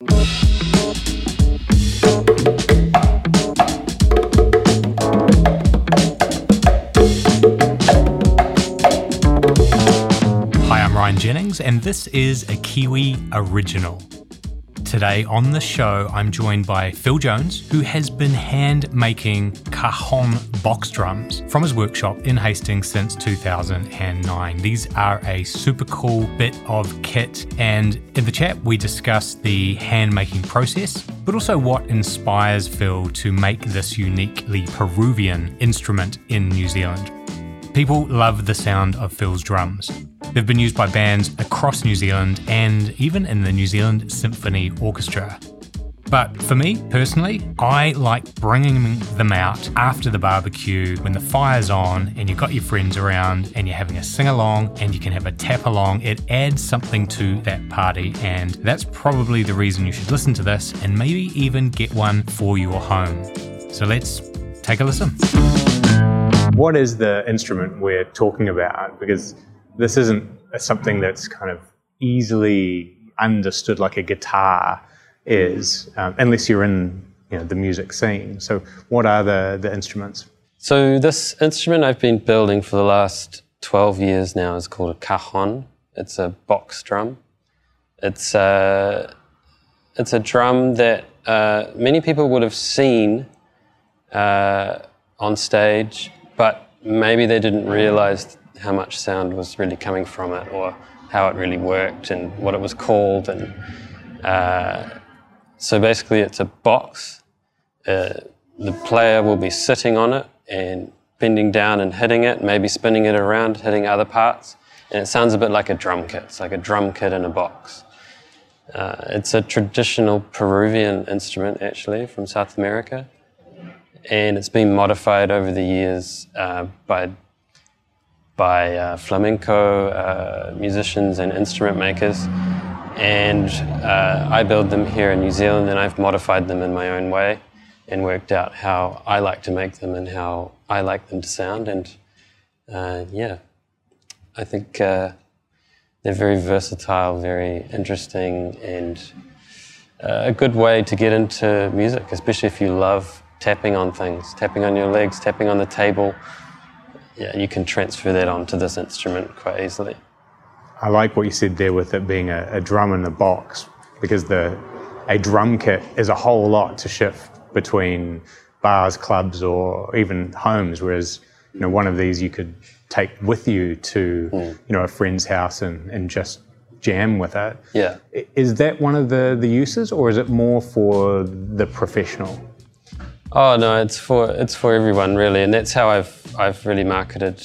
Hi, I'm Ryan Jennings, and this is a Kiwi original. Today on the show, I'm joined by Phill Jones, who has been hand making cajon box drums from his workshop in Hastings since 2009. These are a super cool bit of kit, and in the chat, we discuss the hand making process, but also what inspires Phill to make this uniquely Peruvian instrument in New Zealand. People love the sound of Phill's drums. They've been used by bands across New Zealand and even in the New Zealand Symphony Orchestra. But for me personally, I like bringing them out after the barbecue when the fire's on and you've got your friends around and you're having a sing along and you can have a tap along. It adds something to that party, and that's probably the reason you should listen to this and maybe even get one for your home. So let's take a listen. What is the instrument we're talking about? Because this isn't something that's kind of easily understood like a guitar is, um, unless you're in you know, the music scene. So, what are the, the instruments? So, this instrument I've been building for the last 12 years now is called a cajon. It's a box drum. It's a, it's a drum that uh, many people would have seen uh, on stage, but maybe they didn't realize how much sound was really coming from it or how it really worked and what it was called. And uh, so basically, it's a box. Uh, the player will be sitting on it and bending down and hitting it, maybe spinning it around, hitting other parts. And it sounds a bit like a drum kit. It's like a drum kit in a box. Uh, it's a traditional Peruvian instrument, actually, from South America. And it's been modified over the years uh, by by uh, flamenco uh, musicians and instrument makers. And uh, I build them here in New Zealand, and I've modified them in my own way and worked out how I like to make them and how I like them to sound. And uh, yeah, I think uh, they're very versatile, very interesting, and a good way to get into music, especially if you love tapping on things, tapping on your legs, tapping on the table yeah, you can transfer that onto this instrument quite easily. I like what you said there with it being a, a drum in a box, because the a drum kit is a whole lot to shift between bars, clubs, or even homes. Whereas, you know, one of these you could take with you to, mm. you know, a friend's house and, and just jam with it. Yeah. Is that one of the, the uses, or is it more for the professional? Oh no, it's for it's for everyone really, and that's how I've I've really marketed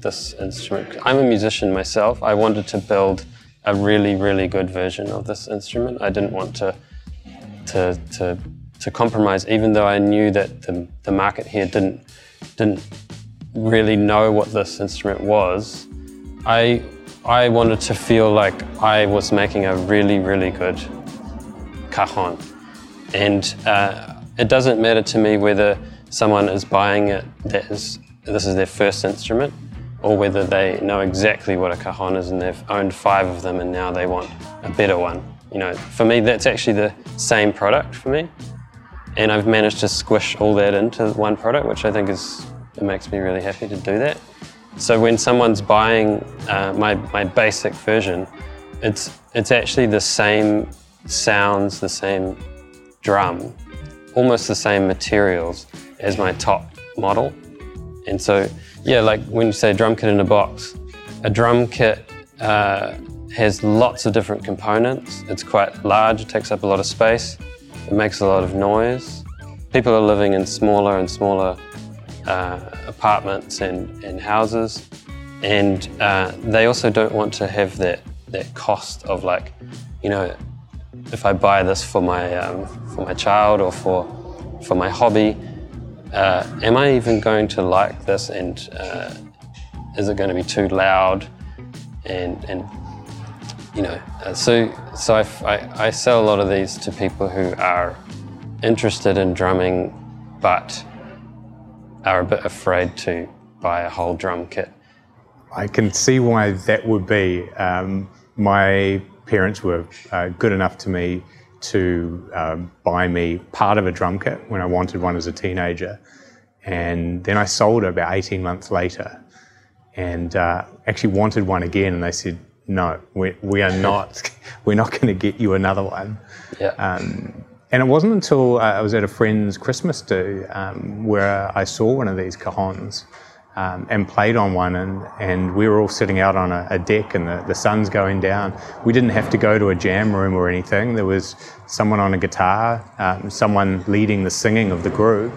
this instrument. I'm a musician myself. I wanted to build a really really good version of this instrument. I didn't want to to to to compromise, even though I knew that the the market here didn't didn't really know what this instrument was. I I wanted to feel like I was making a really really good cajon, and. Uh, it doesn't matter to me whether someone is buying it that is this is their first instrument or whether they know exactly what a cajon is and they've owned five of them and now they want a better one. You know, for me that's actually the same product for me. And I've managed to squish all that into one product, which I think is it makes me really happy to do that. So when someone's buying uh, my, my basic version, it's it's actually the same sounds, the same drum, almost the same materials as my top model. And so, yeah, like when you say drum kit in a box, a drum kit uh, has lots of different components. It's quite large, it takes up a lot of space, it makes a lot of noise. People are living in smaller and smaller uh, apartments and, and houses, and uh, they also don't want to have that, that cost of like, you know, if I buy this for my um, for my child or for for my hobby, uh, am I even going to like this? And uh, is it going to be too loud? And and you know, uh, so so I, I, I sell a lot of these to people who are interested in drumming, but are a bit afraid to buy a whole drum kit. I can see why that would be. Um, my parents were uh, good enough to me to um, buy me part of a drum kit when I wanted one as a teenager. And then I sold it about 18 months later and uh, actually wanted one again. And they said, no, we, we are not, we're not going to get you another one. Yeah. Um, and it wasn't until uh, I was at a friend's Christmas do um, where I saw one of these cajons um, and played on one, and, and we were all sitting out on a, a, deck, and the, the sun's going down. We didn't have to go to a jam room or anything. There was someone on a guitar, um, someone leading the singing of the group,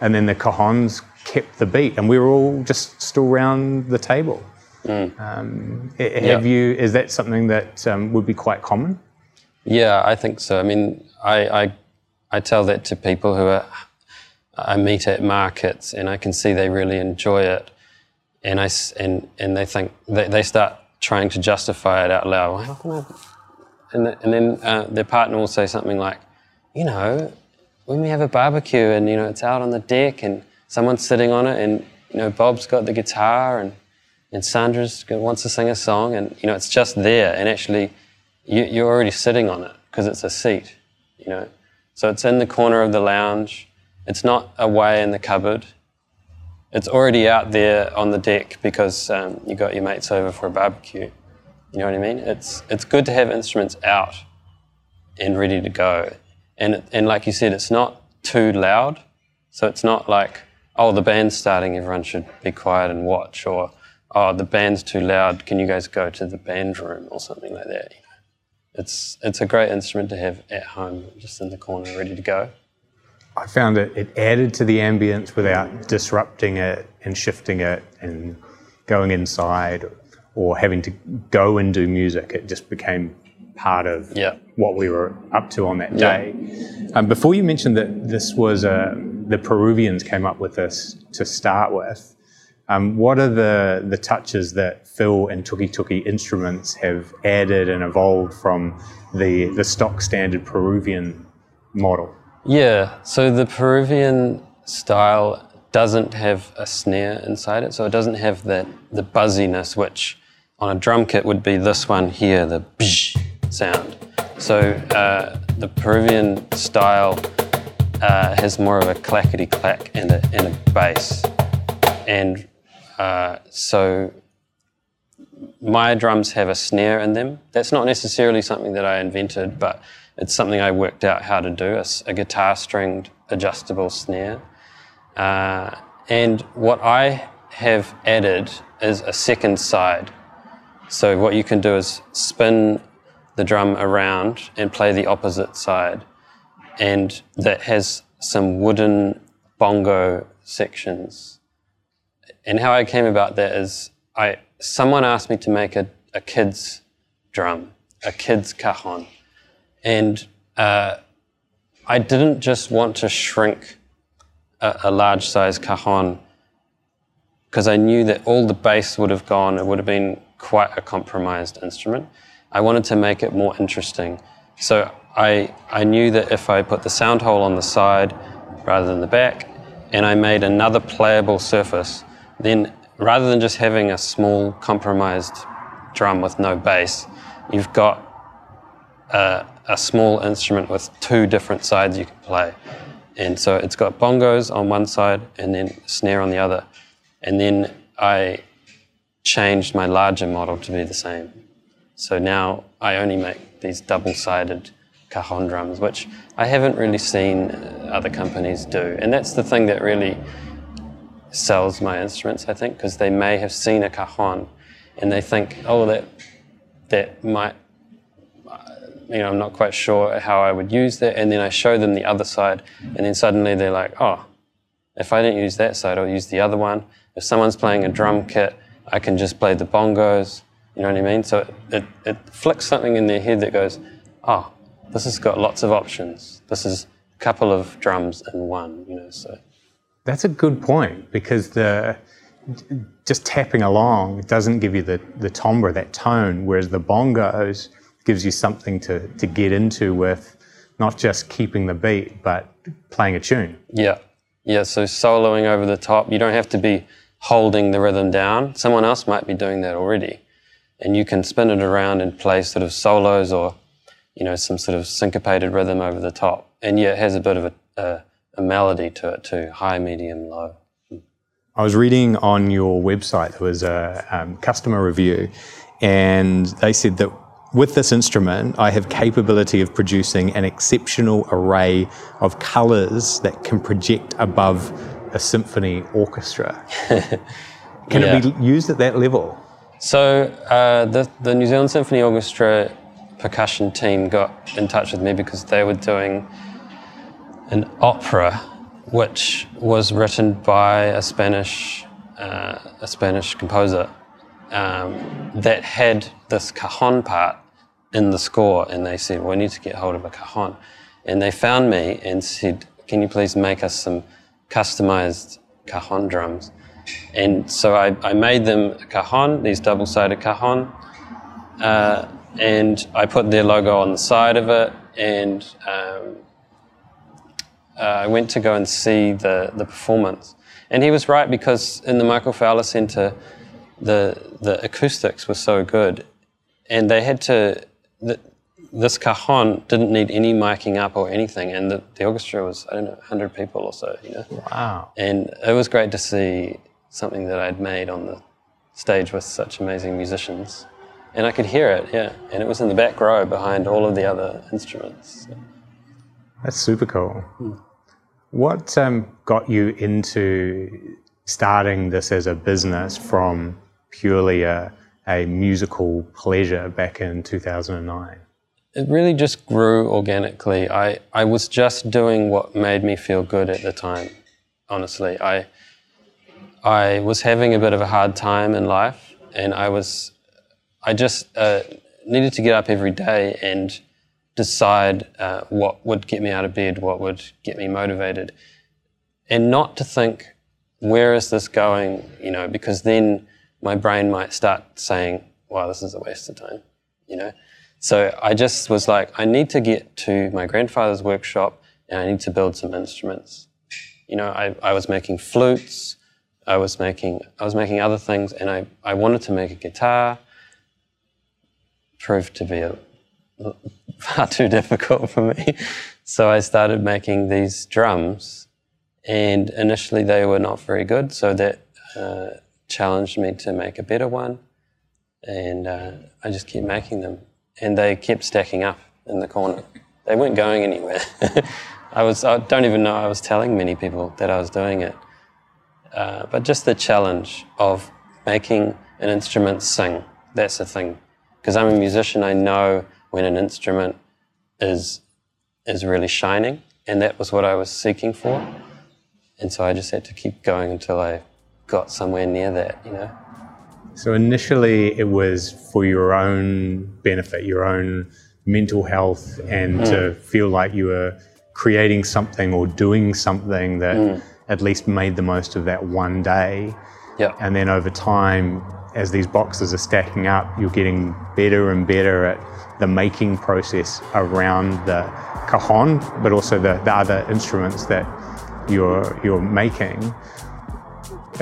and then the cajons kept the beat, and we were all just still around the table. Mm. Um, have you? Is that something that um, would be quite common? Yeah, I think so. I mean, I, I, I tell that to people who are I meet at markets and I can see they really enjoy it. And, I, and, and they think, they, they start trying to justify it out loud. Can I? And, and then uh, their partner will say something like, you know, when we have a barbecue and, you know, it's out on the deck and someone's sitting on it and, you know, Bob's got the guitar and, and Sandra's wants to sing a song and, you know, it's just there. And actually, you, you're already sitting on it because it's a seat, you know. So it's in the corner of the lounge it's not away in the cupboard. It's already out there on the deck because um, you got your mates over for a barbecue. You know what I mean? It's it's good to have instruments out and ready to go. And and like you said, it's not too loud. So it's not like oh the band's starting, everyone should be quiet and watch, or oh the band's too loud, can you guys go to the band room or something like that. It's it's a great instrument to have at home, just in the corner, ready to go. I found it, it added to the ambience without disrupting it and shifting it and going inside or having to go and do music. It just became part of yeah. what we were up to on that day. Yeah. Um, before you mentioned that this was a, the Peruvians came up with this to start with, um, what are the, the touches that Phill and Tukituki Instruments have added and evolved from the, the stock standard Peruvian model? Yeah, so the Peruvian style doesn't have a snare inside it, so it doesn't have that the buzziness which on a drum kit would be this one here, the bsh sound. So uh, the Peruvian style uh, has more of a clackety clack and a, and a bass, and uh, so my drums have a snare in them. That's not necessarily something that I invented, but it's something I worked out how to do a, a guitar stringed adjustable snare. Uh, and what I have added is a second side. So, what you can do is spin the drum around and play the opposite side. And that has some wooden bongo sections. And how I came about that is I, someone asked me to make a, a kid's drum, a kid's cajon. And uh, I didn't just want to shrink a, a large size cajon because I knew that all the bass would have gone. It would have been quite a compromised instrument. I wanted to make it more interesting. So I, I knew that if I put the sound hole on the side rather than the back, and I made another playable surface, then rather than just having a small compromised drum with no bass, you've got a, a small instrument with two different sides you can play. And so it's got bongos on one side and then snare on the other. And then I changed my larger model to be the same. So now I only make these double sided cajon drums, which I haven't really seen uh, other companies do. And that's the thing that really sells my instruments, I think, because they may have seen a cajon and they think, oh, that, that might you know, I'm not quite sure how I would use that. And then I show them the other side, and then suddenly they're like, oh, if I didn't use that side, I'll use the other one. If someone's playing a drum kit, I can just play the bongos. You know what I mean? So it, it, it flicks something in their head that goes, oh, this has got lots of options. This is a couple of drums in one, you know, so. That's a good point because the just tapping along doesn't give you the, the timbre, that tone, whereas the bongos gives you something to, to get into with not just keeping the beat, but playing a tune. Yeah. Yeah. So soloing over the top, you don't have to be holding the rhythm down. Someone else might be doing that already. And you can spin it around and play sort of solos or you know, some sort of syncopated rhythm over the top. And yeah, it has a bit of a, a, a melody to it too, high, medium, low. I was reading on your website, there was a um, customer review, and they said that with this instrument, I have capability of producing an exceptional array of colours that can project above a symphony orchestra. can yeah. it be used at that level? So uh, the, the New Zealand Symphony Orchestra percussion team got in touch with me because they were doing an opera which was written by a Spanish uh, a Spanish composer um, that had this cajon part in the score, and they said, well, "We need to get hold of a cajon," and they found me and said, "Can you please make us some customized cajon drums?" And so I, I made them a cajon, these double-sided cajon, uh, and I put their logo on the side of it, and um, uh, I went to go and see the, the performance. And he was right because in the Michael Fowler Centre, the, the acoustics were so good. And they had to, the, this cajon didn't need any miking up or anything. And the, the orchestra was, I don't know, 100 people or so, you know? Wow. And it was great to see something that I'd made on the stage with such amazing musicians. And I could hear it, yeah. And it was in the back row behind all of the other instruments. So. That's super cool. What um, got you into starting this as a business from purely a, a musical pleasure back in 2009? It really just grew organically. I, I was just doing what made me feel good at the time, honestly. I, I was having a bit of a hard time in life, and I was, I just uh, needed to get up every day and decide uh, what would get me out of bed, what would get me motivated, and not to think, where is this going? You know, because then my brain might start saying, wow, this is a waste of time, you know? So I just was like, I need to get to my grandfather's workshop and I need to build some instruments. You know, I, I was making flutes, I was making, I was making other things, and I, I wanted to make a guitar. Proved to be a far too difficult for me. So I started making these drums, and initially they were not very good, so that uh, challenged me to make a better one. And uh, I just kept making them, and they kept stacking up in the corner. They weren't going anywhere. I was I don't even know I was telling many people that I was doing it. Uh, but just the challenge of making an instrument sing, that's the thing. Because I'm a musician, I know when an instrument is is really shining, and that was what I was seeking for. And so I just had to keep going until I got somewhere near that, you know. So initially, it was for your own benefit, your own mental health, and mm. to feel like you were creating something or doing something that mm. at least made the most of that one day. Yeah. And then over time, as these boxes are stacking up, you're getting better and better at the making process around the cajon, but also the, the other instruments that you're, you're making.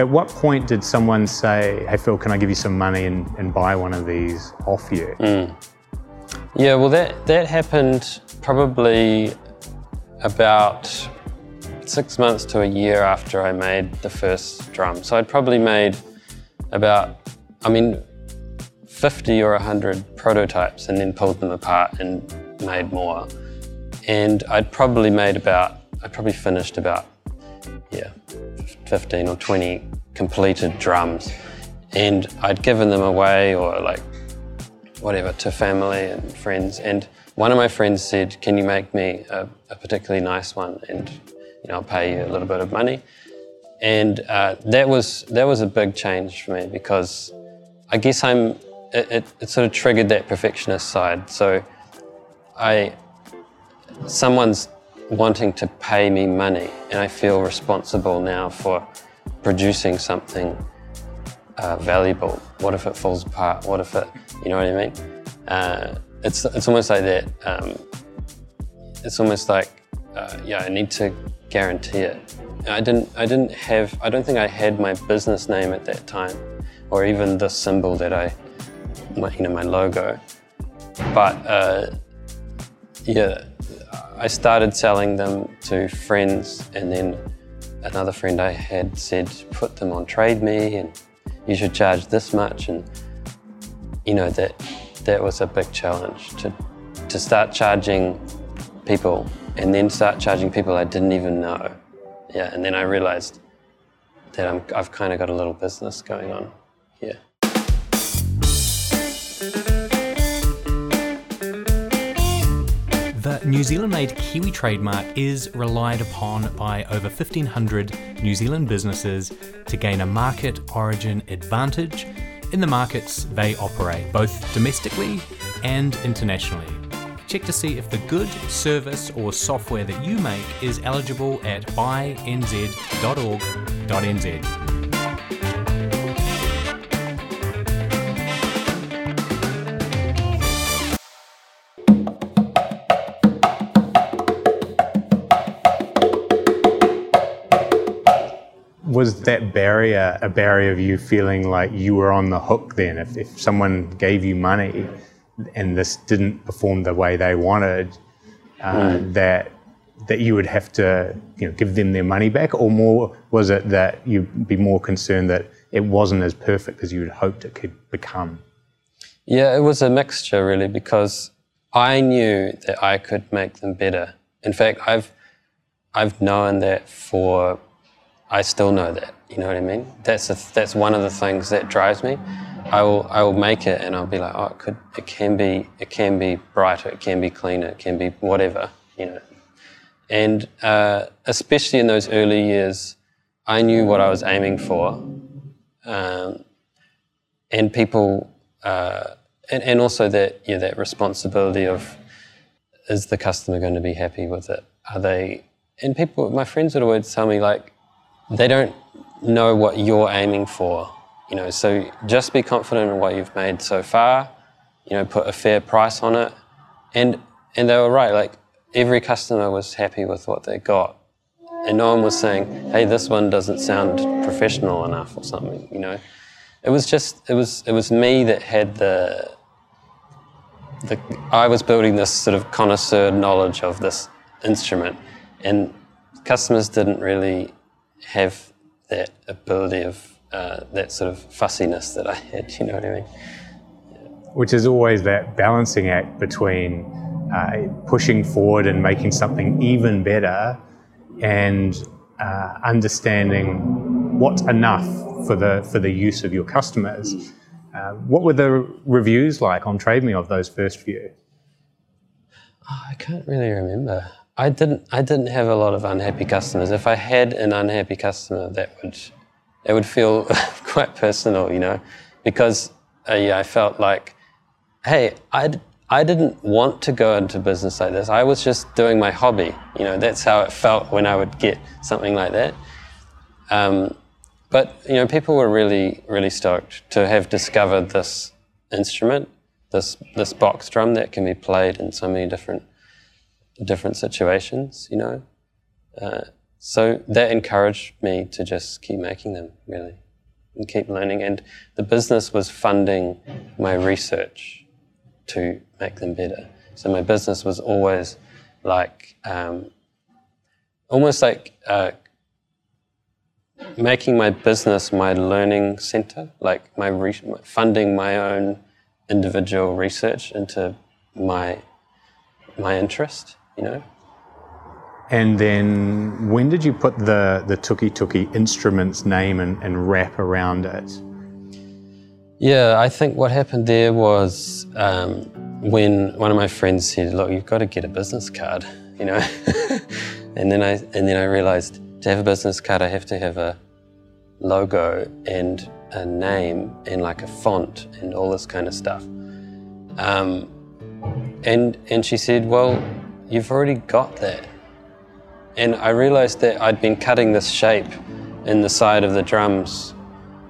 At what point did someone say, hey Phill, can I give you some money and, and buy one of these off you? Mm. Yeah, well, that, that happened probably about six months to a year after I made the first drum. So I'd probably made about I mean, 50 or 100 prototypes and then pulled them apart and made more. And I'd probably made about, I probably finished about, yeah, 15 or 20 completed drums. And I'd given them away or like whatever to family and friends. And one of my friends said, Can you make me a, a particularly nice one? And you know, I'll pay you a little bit of money. And uh, that was that was a big change for me because I guess I'm, it, it, it, sort of triggered that perfectionist side. So I, someone's wanting to pay me money and I feel responsible now for producing something uh, valuable. What if it falls apart? What if it, you know what I mean? Uh, it's, it's almost like that. Um, it's almost like, uh, yeah, I need to guarantee it. I didn't, I didn't have, I don't think I had my business name at that time or even the symbol that I, my, you know, my logo. But uh, yeah, I started selling them to friends, and then another friend I had said, put them on Trade Me, and you should charge this much. And you know that that was a big challenge to to start charging people, and then start charging people I didn't even know. Yeah, and then I realized that I'm, I've kind of got a little business going on here. The New Zealand made Kiwi trademark is relied upon by over 1,500 New Zealand businesses to gain a market origin advantage in the markets they operate, both domestically and internationally. Check to see if the good service or software that you make is eligible at buynz.org.nz. was that barrier a barrier of you feeling like you were on the hook then? If, if someone gave you money and this didn't perform the way they wanted, uh, mm. that that you would have to you know give them their money back, or more was it that you'd be more concerned that it wasn't as perfect as you had hoped it could become? Yeah, it was a mixture really because I knew that I could make them better. In fact, I've I've known that for I still know that. You know what I mean? That's a, that's one of the things that drives me. I will I will make it, and I'll be like, oh, it could it can be it can be brighter, it can be cleaner, it can be whatever, you know. And uh, especially in those early years, I knew what I was aiming for, um, and people, uh, and, and also that yeah that responsibility of is the customer going to be happy with it? Are they? And people, my friends would always tell me like they don't know what you're aiming for. You know, so just be confident in what you've made so far. You know, put a fair price on it, and and they were right. Like every customer was happy with what they got, and no one was saying, "Hey, this one doesn't sound professional enough" or something. You know, it was just it was it was me that had the the I was building this sort of connoisseur knowledge of this instrument, and customers didn't really have that ability of uh, that sort of fussiness that I had. You know what I mean? Which is always that balancing act between uh, pushing forward and making something even better, and uh, understanding what's enough for the for the use of your customers. Uh, what were the reviews like on Trade Me of those first few? Oh, I can't really remember. I didn't. I didn't have a lot of unhappy customers. If I had an unhappy customer, that would it would feel quite personal, you know, because uh, yeah, I felt like, hey, I I didn't want to go into business like this. I was just doing my hobby. You know, that's how it felt when I would get something like that. Um, but you know, people were really, really stoked to have discovered this instrument, this this box drum that can be played in so many different different situations, you know. Uh, so that encouraged me to just keep making them, really, and keep learning. And the business was funding my research to make them better. So my business was always like, um, almost like uh, making my business my learning center, like my re- funding my own individual research into my my interest you know. And then when did you put the, the Tukituki instruments name and, and wrap around it? Yeah, I think what happened there was um, when one of my friends said, "Look, you've got to get a business card," you know, and then I and then I realized to have a business card, I have to have a logo and a name and like a font and all this kind of stuff. Um, and and she said, "Well, you've already got that. And I realized that I'd been cutting this shape in the side of the drums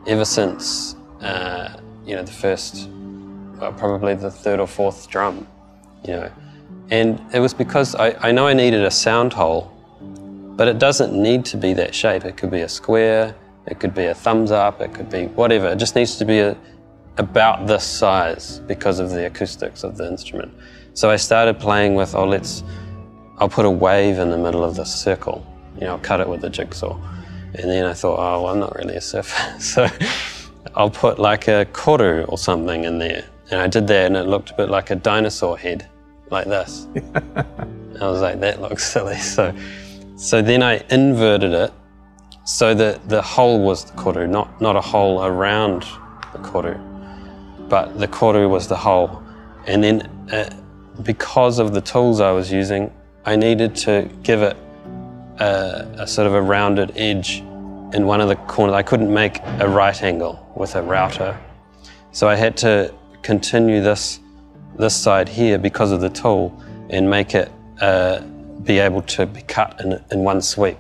ever since, uh, you know, the first, well, probably the third or fourth drum, you know. And it was because I, I know I needed a sound hole, but it doesn't need to be that shape. It could be a square, it could be a thumbs up, it could be whatever. It just needs to be a, about this size because of the acoustics of the instrument. So I started playing with, oh, let's, I'll put a wave in the middle of this circle. You know, I'll cut it with a jigsaw. And then I thought, oh, well, I'm not really a surfer. so I'll put like a koru or something in there. And I did that and it looked a bit like a dinosaur head, like this. I was like, that looks silly. So, so then I inverted it so that the hole was the koru, not, not a hole around the koru, but the koru was the hole. And then uh, because of the tools I was using, I needed to give it a, a sort of a rounded edge in one of the corners. I couldn't make a right angle with a router. So I had to continue this, this side here because of the tool and make it uh, be able to be cut in, in one sweep.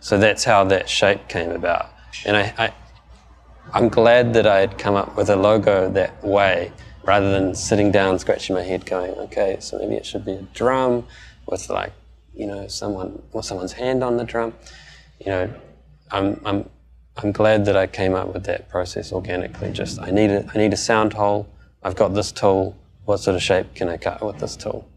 So that's how that shape came about. And I, I, I'm glad that I had come up with a logo that way rather than sitting down scratching my head going, okay, so maybe it should be a drum with like, you know, someone or someone's hand on the drum. You know, I'm, I'm, I'm glad that I came up with that process organically. Just I need a, I need a sound hole. I've got this tool. What sort of shape can I cut with this tool?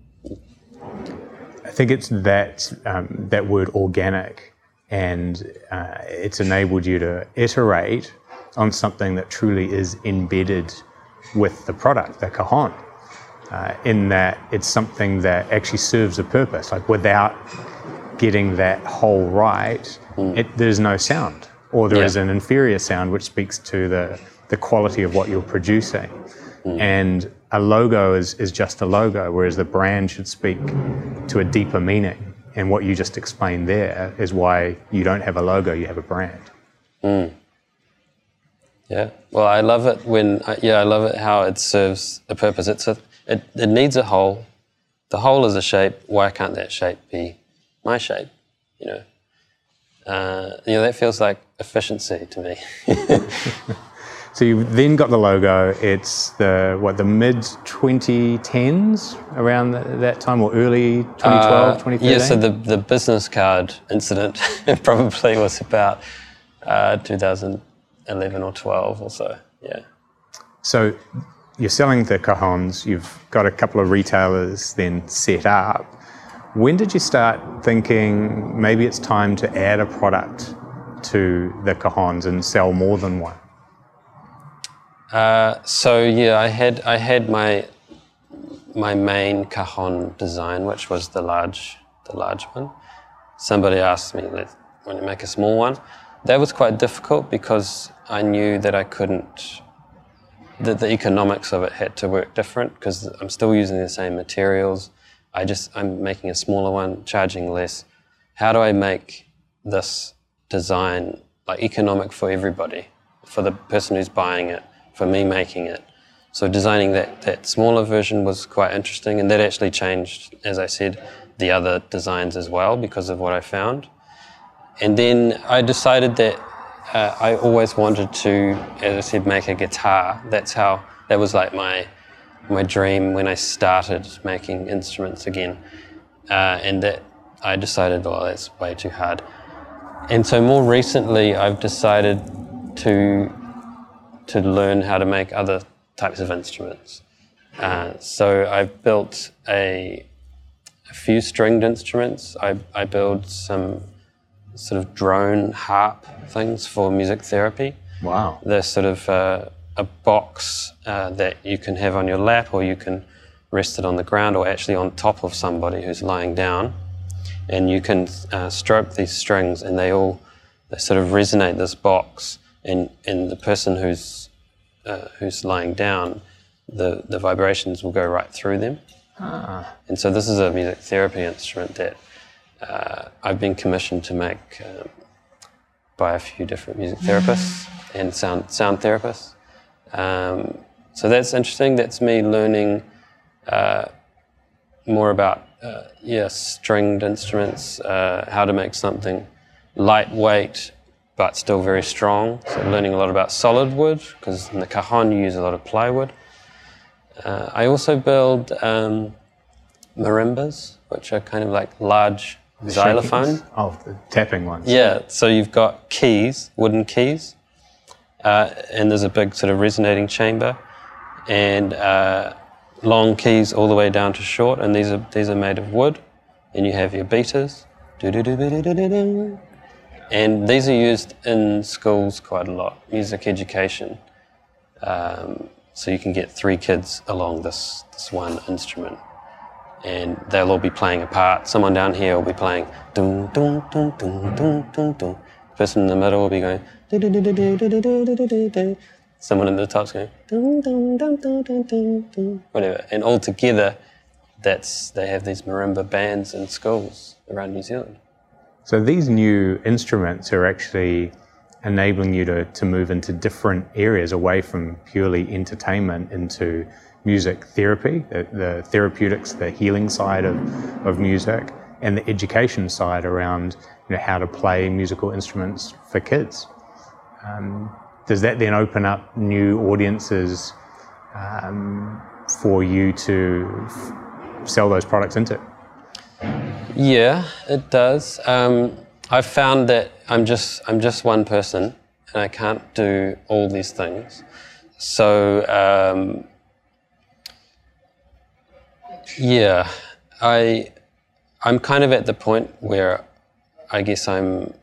I think it's that um, that word organic, and uh, it's enabled you to iterate on something that truly is embedded with the product, the cajon, uh, in that it's something that actually serves a purpose. Like without getting that hole right, mm. it, there's no sound, or there yeah. is an inferior sound which speaks to the, the quality of what you're producing. Mm. And a logo is, is just a logo, whereas the brand should speak to a deeper meaning. And what you just explained there is why you don't have a logo, you have a brand. Mm. Yeah. Well, I love it when yeah, I love it how it serves a purpose. It's a it, it needs a hole. The hole is a shape. Why can't that shape be my shape? You know. Uh, you know that feels like efficiency to me. so you then got the logo. It's the what the mid 2010s around that time or early 2012, uh, 2013. Yeah. So the the business card incident probably was about uh, 2000. 11 or 12 or so, yeah. So you're selling the cajons, you've got a couple of retailers then set up. When did you start thinking maybe it's time to add a product to the cajons and sell more than one? Uh, so yeah, I had I had my my main cajon design, which was the large the large one. Somebody asked me, "When to make a small one?" That was quite difficult because I knew that I couldn't, that the economics of it had to work different because I'm still using the same materials. I just, I'm making a smaller one, charging less. How do I make this design like economic for everybody, for the person who's buying it, for me making it? So designing that, that smaller version was quite interesting and that actually changed, as I said, the other designs as well because of what I found. And then I decided that uh, I always wanted to, as I said, make a guitar. That's how, that was like my, my dream when I started making instruments again. Uh, and that I decided, oh, that's way too hard. And so more recently, I've decided to, to learn how to make other types of instruments. Uh, so I've built a, a few stringed instruments. I, I build some sort of drone harp things for music therapy. Wow. They're sort of uh, a box uh, that you can have on your lap or you can rest it on the ground or actually on top of somebody who's lying down. And you can uh, stroke these strings and they all they sort of resonate this box and, and the person who's, uh, who's lying down, the, the vibrations will go right through them. Ah. And so this is a music therapy instrument that uh, I've been commissioned to make um, by a few different music therapists and sound sound therapists. Um, so that's interesting. That's me learning uh, more about uh, yeah stringed instruments, uh, how to make something lightweight but still very strong. So learning a lot about solid wood because in the cajon you use a lot of plywood. Uh, I also build um, marimbas, which are kind of like large the xylophone. Oh, the tapping ones. Yeah, so you've got keys, wooden keys, uh, and there's a big sort of resonating chamber, and uh, long keys all the way down to short, and these are these are made of wood. And you have your beaters, and these are used in schools quite a lot, music education. Um, so you can get three kids along this, this one instrument and they'll all be playing a part. Someone down here will be playing dum dum dum dum dum dum dum. Person in the middle will be going Someone in the top's going dum dum dum dum dum dum dum whatever. And all together that's they have these marimba bands in schools around New Zealand. So these new instruments are actually enabling you to, to move into different areas away from purely entertainment into music therapy, the, the therapeutics, the healing side of, of music, and the education side around you know, how to play musical instruments for kids. Um, does that then open up new audiences um, for you to f- sell those products into? Yeah, it does. Um, I've found that I'm just I'm just one person, and I can't do all these things. So um, yeah, I I'm kind of at the point where I guess I'm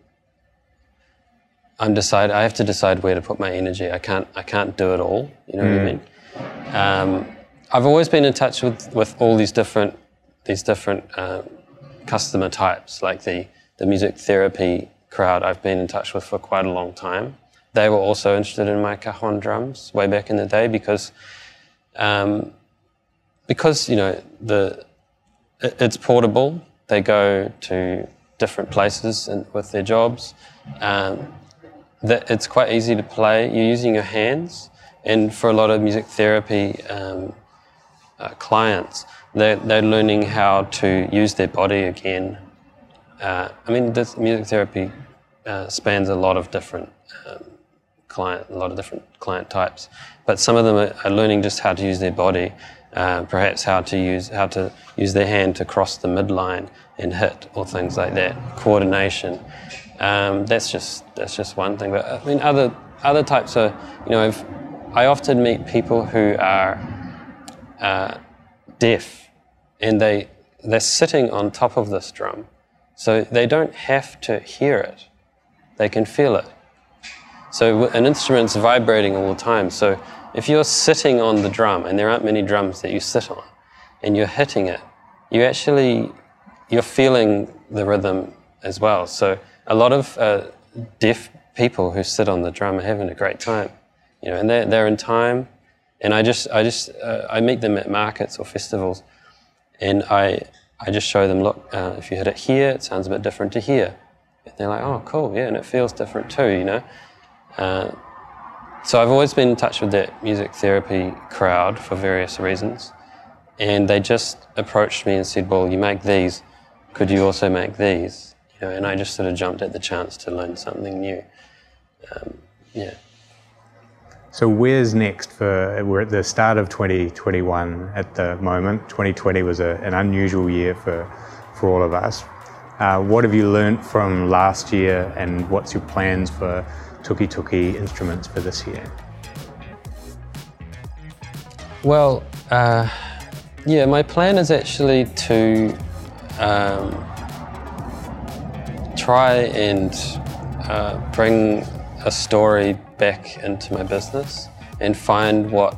I'm decide I have to decide where to put my energy. I can't I can't do it all. You know mm. what I mm. mean? Um, I've always been in touch with, with all these different these different uh, customer types, like the the music therapy crowd. I've been in touch with for quite a long time. They were also interested in my cajon drums way back in the day because um, because you know the it's portable. They go to different places and with their jobs. Um, that it's quite easy to play. You're using your hands, and for a lot of music therapy um, uh, clients, they're, they're learning how to use their body again. Uh, I mean, this music therapy uh, spans a lot of different um, client, a lot of different client types, but some of them are, are learning just how to use their body uh, perhaps how to use how to use their hand to cross the midline and hit or things like that. Coordination. Um, that's just that's just one thing. But I mean, other other types of you know, I've, I often meet people who are uh, deaf, and they they're sitting on top of this drum, so they don't have to hear it; they can feel it. So an instrument's vibrating all the time. So if you're sitting on the drum, and there aren't many drums that you sit on, and you're hitting it, you actually you're feeling the rhythm as well. So a lot of uh, deaf people who sit on the drum are having a great time, you know, and they're, they're in time. And I just I just uh, I meet them at markets or festivals, and I I just show them, look, uh, if you hit it here, it sounds a bit different to here. And they're like, oh, cool, yeah, and it feels different too, you know. Uh, so I've always been in touch with that music therapy crowd for various reasons. And they just approached me and said, Well, you make these, could you also make these? You know, and I just sort of jumped at the chance to learn something new. Um, yeah. So where's next for we're at the start of 2021 at the moment. 2020 was a, an unusual year for for all of us. Uh, what have you learned from last year and what's your plans for Tukituki instruments for this year? Well, uh, yeah, my plan is actually to um, try and uh, bring a story back into my business and find what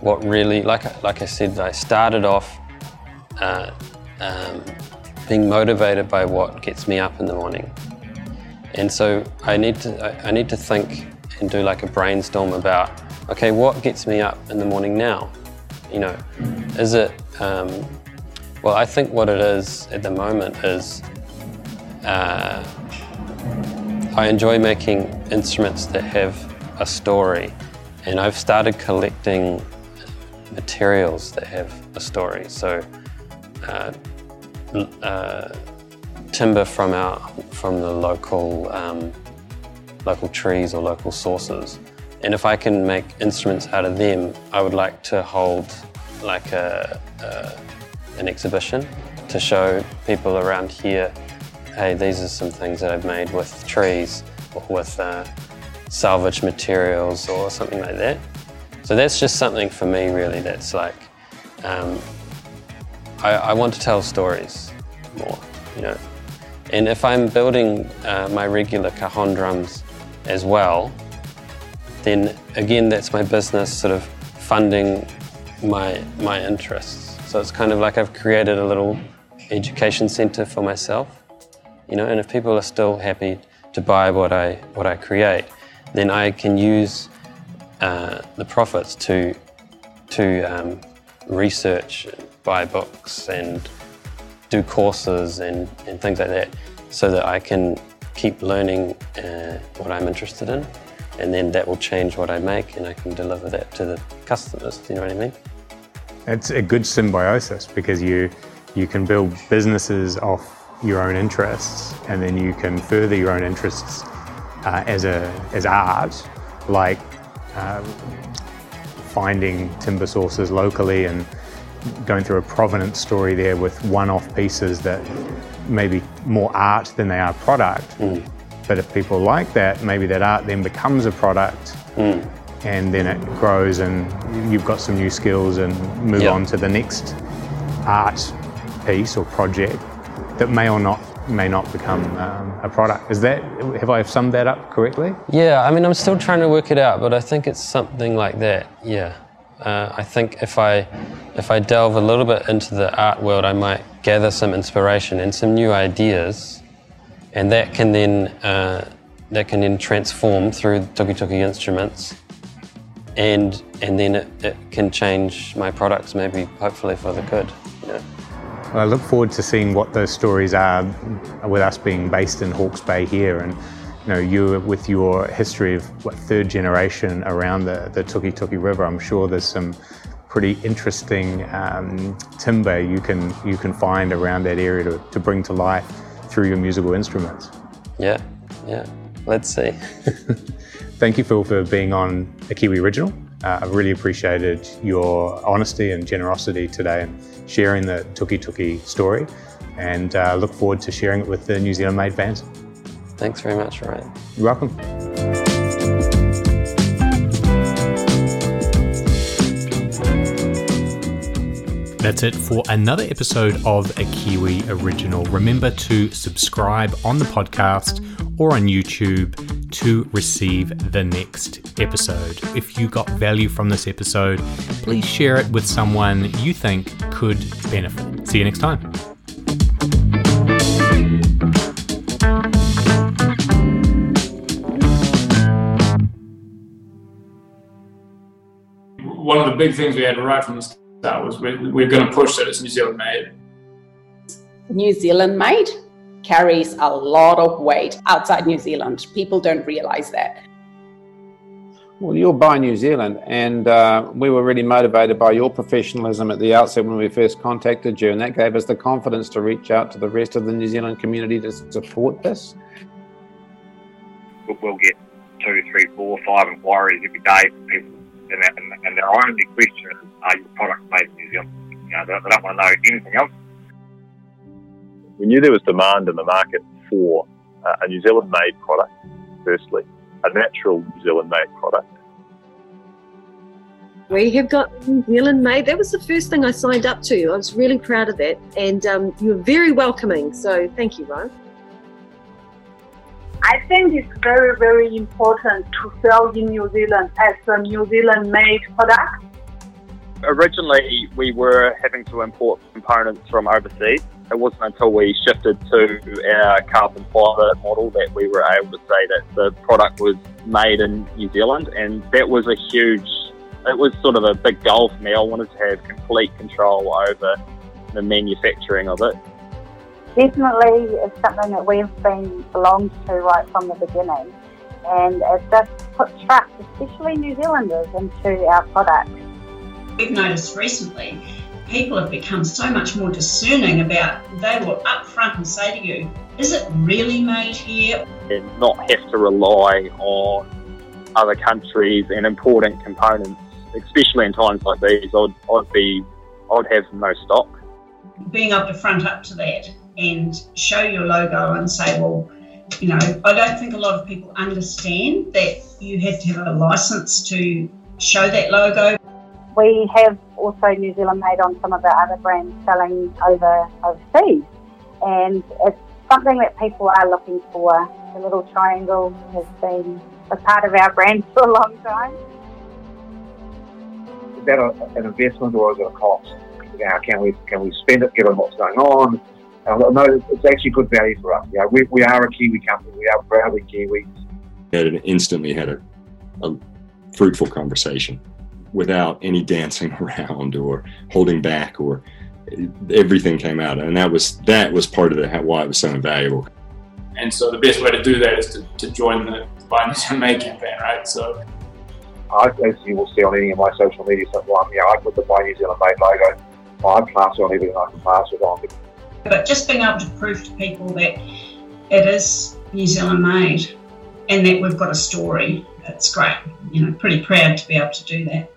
what really like like I said I started off uh, um, being motivated by what gets me up in the morning and so I need to I need to think and do like a brainstorm about okay, what gets me up in the morning now? You know, is it um, well? I think what it is at the moment is uh, I enjoy making instruments that have a story, and I've started collecting materials that have a story. So. Uh, uh, timber from our from the local um, local trees or local sources. And if I can make instruments out of them, I would like to hold like a, a an exhibition to show people around here, hey, these are some things that I've made with trees or with uh, salvage materials or something like that. So that's just something for me really that's like um, I, I, want to tell stories more, you know. And if I'm building uh, my regular cajon drums as well, then again, that's my business sort of funding my, my interests. So it's kind of like I've created a little education center for myself, you know, and if people are still happy to buy what I, what I create, then I can use uh, the profits to, to um, research, buy books and do courses and, and things like that so that I can keep learning uh, what I'm interested in and then that will change what I make and I can deliver that to the customers. Do you know what I mean? It's a good symbiosis because you you can build businesses off your own interests and then you can further your own interests uh, as a as art, like um, finding timber sources locally and going through a provenance story there with one-off pieces that maybe more art than they are product. Mm. But if people like that, maybe that art then becomes a product mm. and then it grows and you've got some new skills and move yep. on to the next art piece or project that may or not may not become um, a product. Is that have I summed that up correctly? Yeah, I mean I'm still trying to work it out, but I think it's something like that. Yeah, uh, I think if I if I delve a little bit into the art world, I might gather some inspiration and some new ideas and that can then uh, that can then transform through Tukituki instruments, and and then it, it can change my products maybe hopefully for the good. Well, I look forward to seeing what those stories are with us being based in Hawke's Bay here and you know, you with your history of what third generation around the, the Tukituki River, I'm sure there's some pretty interesting um, timber you can you can find around that area to, to bring to life through your musical instruments. Yeah, yeah. Let's see. Thank you, Phill, for being on a Kiwi Original. Uh, I've really appreciated your honesty and generosity today and sharing the Tukituki story and uh, look forward to sharing it with the New Zealand made fans. Thanks very much, Ryan. You're welcome. That's it for another episode of a Kiwi Original. Remember to subscribe on the podcast or on YouTube to receive the next episode. If you got value from this episode, please share it with someone you think could benefit. See you next time. The big things we had right from the start was we're, we're going to push that it's New Zealand made. New Zealand made carries a lot of weight outside New Zealand. People don't realize that. Well, you're by New Zealand, and uh, we were really motivated by your professionalism at the outset when we first contacted you, and that gave us the confidence to reach out to the rest of the New Zealand community to support this. We'll get two, three, four, five inquiries every day from people and, and, and their only question is, are your products made in New Zealand? You know, they, they don't want to know anything else. We knew there was demand in the market for uh, a New Zealand made product, firstly, a natural New Zealand made product. We have got New Zealand made. That was the first thing I signed up to. I was really proud of that. And um, you were very welcoming. So thank you, Ryan. I think it's very, very important to sell in New Zealand as a New Zealand made product. Originally, we were having to import components from overseas. It wasn't until we shifted to our carbon fibre model that we were able to say that the product was made in New Zealand, and that was a huge, it was sort of a big goal for me. I wanted to have complete control over the manufacturing of it definitely is something that we've been belonged to right from the beginning. And it just puts trust, especially New Zealanders, into our products. We've noticed recently people have become so much more discerning about they will upfront and say to you, is it really made here? And not have to rely on other countries and important components, especially in times like these. I'd, I'd be, I'd have no stock. Being able to front up to that and show your logo and say, well, you know, I don't think a lot of people understand that you have to have a license to show that logo. We have also New Zealand made on some of our other brands selling over overseas, and it's something that people are looking for. The little triangle has been a part of our brand for a long time. Is that a, an investment or is it a cost? You know, can we can we spend it given what's going on? Uh, no, it's actually good value for us. You know, we, we are a Kiwi company. We are proudly Kiwi. Had an, instantly had a, a fruitful conversation without any dancing around or holding back or everything came out and that was that was part of the, why it was so invaluable and so the best way to do that is to, to join the Buy New Zealand Made campaign right so I, as you will see on any of my social media stuff, well, you know, I put the Buy New Zealand Made logo. I pass on everything I can pass it on. But just being able to prove to people that it is New Zealand made and that we've got a story, it's great. You know, pretty proud to be able to do that.